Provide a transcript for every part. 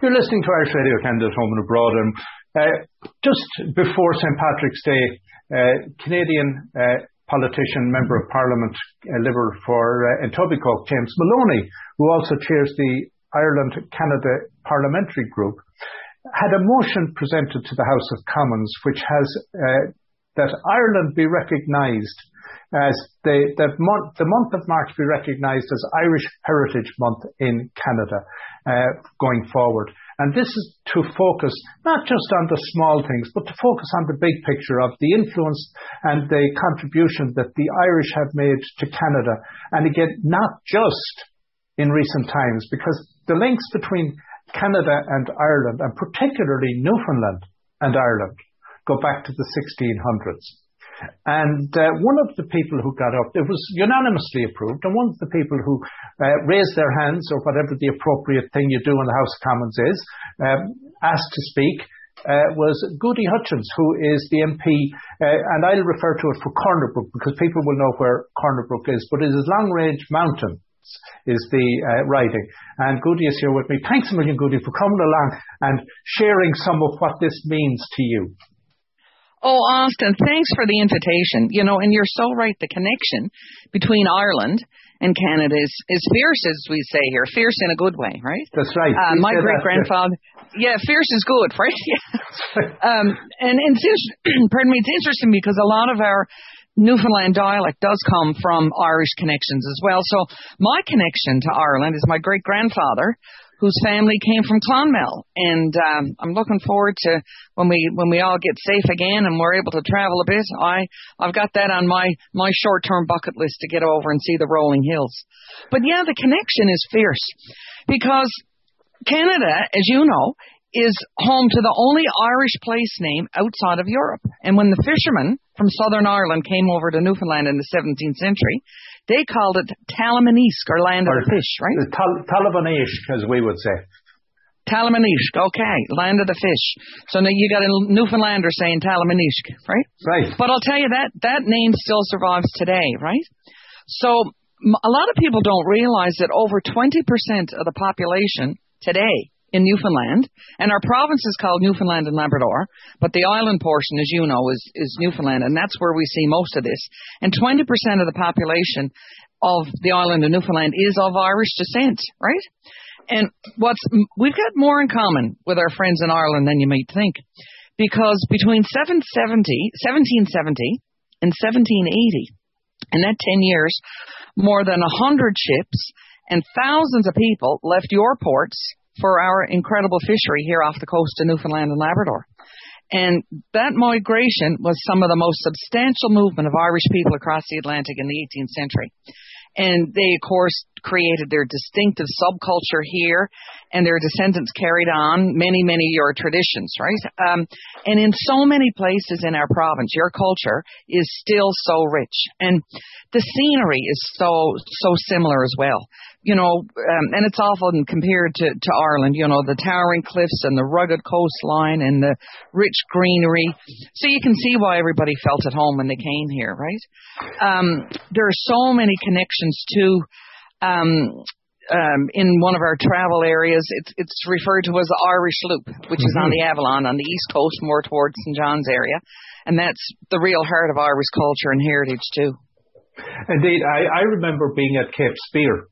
You're listening to Irish Radio Canada Home and Abroad. And uh, just before St. Patrick's Day, uh, Canadian uh, politician, Member of Parliament, uh, Liberal for uh, Etobicoke, James Maloney, who also chairs the Ireland-Canada Parliamentary Group, had a motion presented to the House of Commons which has uh, that Ireland be recognised as the, the, month, the month of March be recognised as Irish Heritage Month in Canada uh, going forward. And this is to focus not just on the small things, but to focus on the big picture of the influence and the contribution that the Irish have made to Canada. And again, not just in recent times, because the links between Canada and Ireland, and particularly Newfoundland and Ireland, go back to the 1600s. And uh, one of the people who got up, it was unanimously approved, and one of the people who uh, raised their hands, or whatever the appropriate thing you do in the House of Commons is, um, asked to speak, uh, was Gudie Hutchings, who is the MP, uh, and I'll refer to it for Corner Brook because people will know where Corner Brook is, but it is Long Range Mountain is the uh, riding. And Gudie is here with me. Thanks a million, Gudie, for coming along and sharing some of what this means to you. Oh, Austin, thanks for the invitation. You know, and you're so right. The connection between Ireland and Canada is, is fierce, as we say here. Fierce in a good way, right? That's right. Uh, my great grandfather, yeah, fierce is good, right? Yeah. um, and, and it's, pardon me, it's interesting because a lot of our Newfoundland dialect does come from Irish connections as well. So my connection to Ireland is my great grandfather whose family came from Clonmel. And um, I'm looking forward to when we when we all get safe again and we're able to travel a bit. I I've got that on my my short term bucket list to get over and see the rolling hills. But yeah, the connection is fierce because Canada, as you know, is home to the only Irish place name outside of Europe. And when the fishermen from Southern Ireland came over to Newfoundland in the 17th century, they called it Talamanisk, or land or of the fish, right? Tal- Talamanisk, as we would say. Talamanisk, okay, land of the fish. So now you got a Newfoundlander saying Talamanisk, right? Right. But I'll tell you that that name still survives today, right? So a lot of people don't realize that over 20% of the population today in Newfoundland, and our province is called Newfoundland and Labrador, but the island portion, as you know, is, is Newfoundland, and that's where we see most of this. And 20% of the population of the island of Newfoundland is of Irish descent, right? And what's we've got more in common with our friends in Ireland than you might think, because between 770, 1770 and 1780, in that 10 years, more than 100 ships and thousands of people left your ports for our incredible fishery here off the coast of Newfoundland and Labrador. And that migration was some of the most substantial movement of Irish people across the Atlantic in the 18th century. And they, of course, created their distinctive subculture here, and their descendants carried on many, many your traditions, right? Um, and in so many places in our province, your culture is still so rich, and the scenery is so so similar as well you know, um, and it's often compared to, to Ireland, you know, the towering cliffs and the rugged coastline and the rich greenery. So you can see why everybody felt at home when they came here, right? Um, there are so many connections to, um, um, in one of our travel areas, it's, it's referred to as the Irish Loop, which mm-hmm. is on mm-hmm. the Avalon on the east coast, more towards St. John's area. And that's the real heart of Irish culture and heritage, too. Indeed, I, I remember being at Cape Spear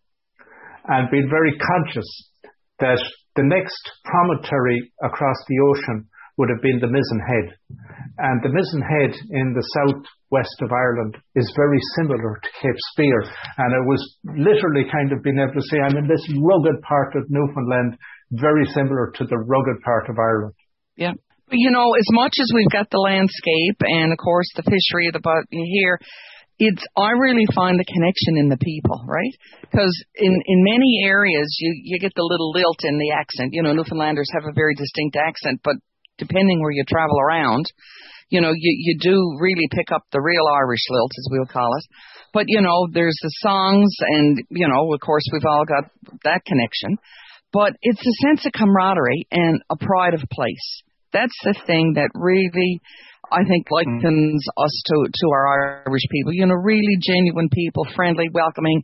and been very conscious that the next promontory across the ocean would have been the Mizen Head. And the Mizen Head in the southwest of Ireland is very similar to Cape Spear. And it was literally kind of being able to say, I'm in this rugged part of Newfoundland, very similar to the rugged part of Ireland. Yeah. You know, as much as we've got the landscape and, of course, the fishery, the but here, it's I really find the connection in the people, right? Because in in many areas you you get the little lilt in the accent. You know, Newfoundlanders have a very distinct accent, but depending where you travel around, you know, you you do really pick up the real Irish lilt, as we'll call it. But you know, there's the songs, and you know, of course, we've all got that connection. But it's a sense of camaraderie and a pride of place. That's the thing that really I think likens mm. us to to our Irish people. You know, really genuine people, friendly, welcoming,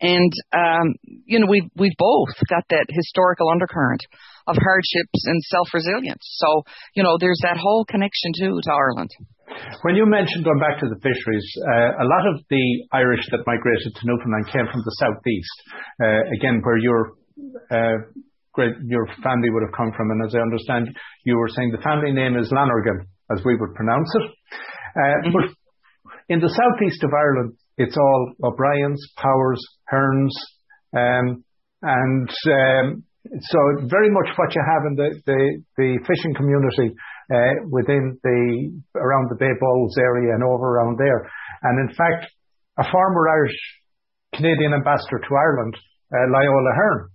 and um, you know we've we've both got that historical undercurrent of hardships and self resilience. So you know, there's that whole connection too to Ireland. When you mentioned going back to the fisheries, uh, a lot of the Irish that migrated to Newfoundland came from the southeast. Uh, again, where your uh, great your family would have come from, and as I understand, you were saying the family name is Lonergan as we would pronounce it. Uh, mm-hmm. But in the southeast of Ireland, it's all O'Brien's, Powers, Hearns, um, and um, so very much what you have in the, the, the fishing community uh, within the around the Bay Bulls area and over around there. And in fact, a former Irish Canadian ambassador to Ireland, uh, Loyola Hearn,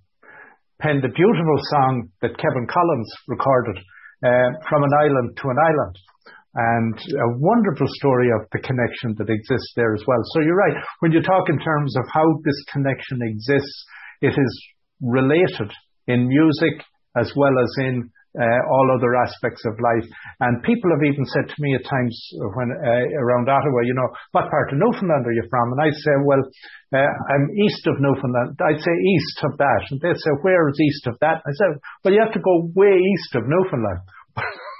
penned a beautiful song that Kevin Collins recorded Um, from an island to an island. And a wonderful story of the connection that exists there as well. So you're right. When you talk in terms of how this connection exists, it is related in music as well as in all other aspects of life. And people have even said to me at times when uh, around Ottawa, you know, what part of Newfoundland are you from? And I say, well, uh, I'm east of Newfoundland. I'd say east of that. And they say, where is east of that? I said, well, you have to go way east of Newfoundland.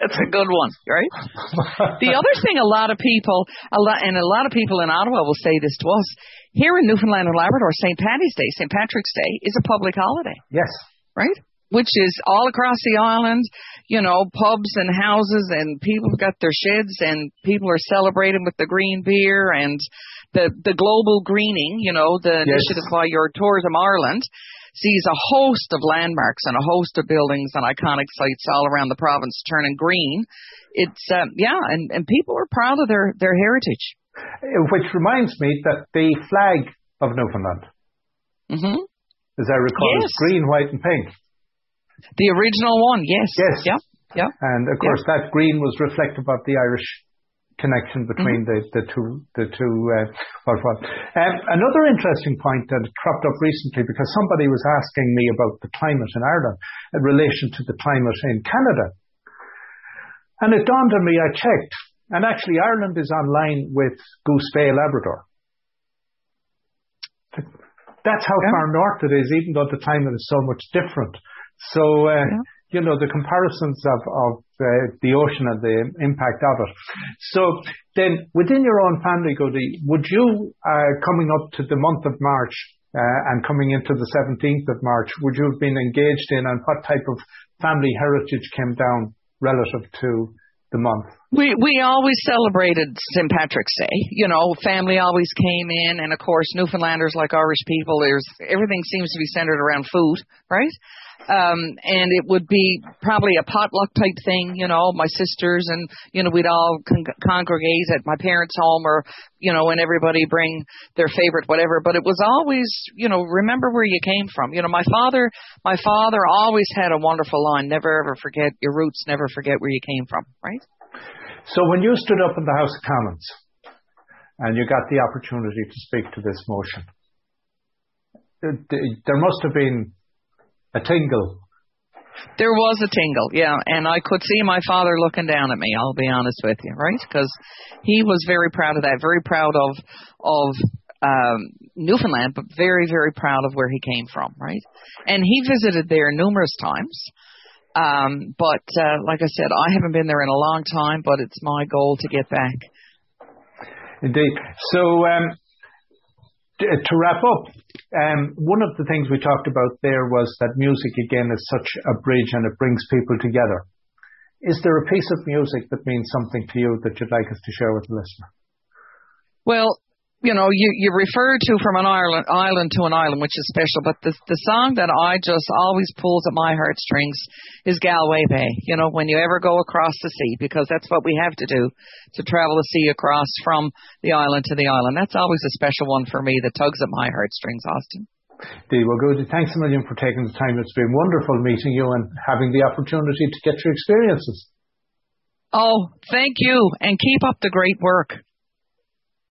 That's a good one, right? the other thing a lot of people, a lot, and a lot of people in Ottawa will say this to us. Here in Newfoundland and Labrador, St. Patty's Day, St. Patrick's Day is a public holiday. Yes. Right? Which is all across the island, you know, pubs and houses and people have got their sheds and people are celebrating with the green beer and the, the global greening, you know, the yes. initiative by your Tourism Ireland sees a host of landmarks and a host of buildings and iconic sites all around the province turning green. It's uh, yeah, and, and people are proud of their their heritage. Which reminds me that the flag of Newfoundland, mm-hmm. as I recall, yes. is green, white, and pink. The original one, yes. Yes. Yeah. Yeah. And of course, yeah. that green was reflective of the Irish connection between mm-hmm. the, the two the two uh, what what. Um, another interesting point that cropped up recently because somebody was asking me about the climate in Ireland in relation to the climate in Canada, and it dawned on me. I checked, and actually Ireland is on line with Goose Bay, Labrador. That's how yeah. far north it is, even though the climate is so much different. So uh, yeah you know, the comparisons of, of uh, the ocean and the impact of it. So then within your own family, Gudie, would you, uh, coming up to the month of March uh, and coming into the 17th of March, would you have been engaged in and what type of family heritage came down relative to the month? We we always celebrated St. Patrick's Day. You know, family always came in, and of course, Newfoundlanders like Irish people, there's everything seems to be centered around food, right? Um and it would be probably a potluck type thing you know my sisters and you know we'd all con- congregate at my parents home or you know and everybody bring their favorite whatever. But it was always you know remember where you came from. You know my father my father always had a wonderful line never ever forget your roots never forget where you came from right? So when you stood up in the house of commons and you got the opportunity to speak to this motion there must have been a tingle. There was a tingle, yeah, and I could see my father looking down at me. I'll be honest with you, right? Because he was very proud of that, very proud of of um, Newfoundland, but very very proud of where he came from, right? And he visited there numerous times. Um, but uh, like I said, I haven't been there in a long time, but it's my goal to get back. Indeed. So um, to wrap up, um, one of the things we talked about there was that music again is such a bridge and it brings people together. Is there a piece of music that means something to you that you'd like us to share with the listener? Well, you know, you, you refer to from an island, island to an island, which is special, but the, the song that I just always pulls at my heartstrings is Galway Bay. You know, when you ever go across the sea, because that's what we have to do to travel the sea across from the island to the island. That's always a special one for me that tugs at my heartstrings, Austin. Dee, well, good. Thanks a million for taking the time. It's been wonderful meeting you and having the opportunity to get your experiences. Oh, thank you, and keep up the great work.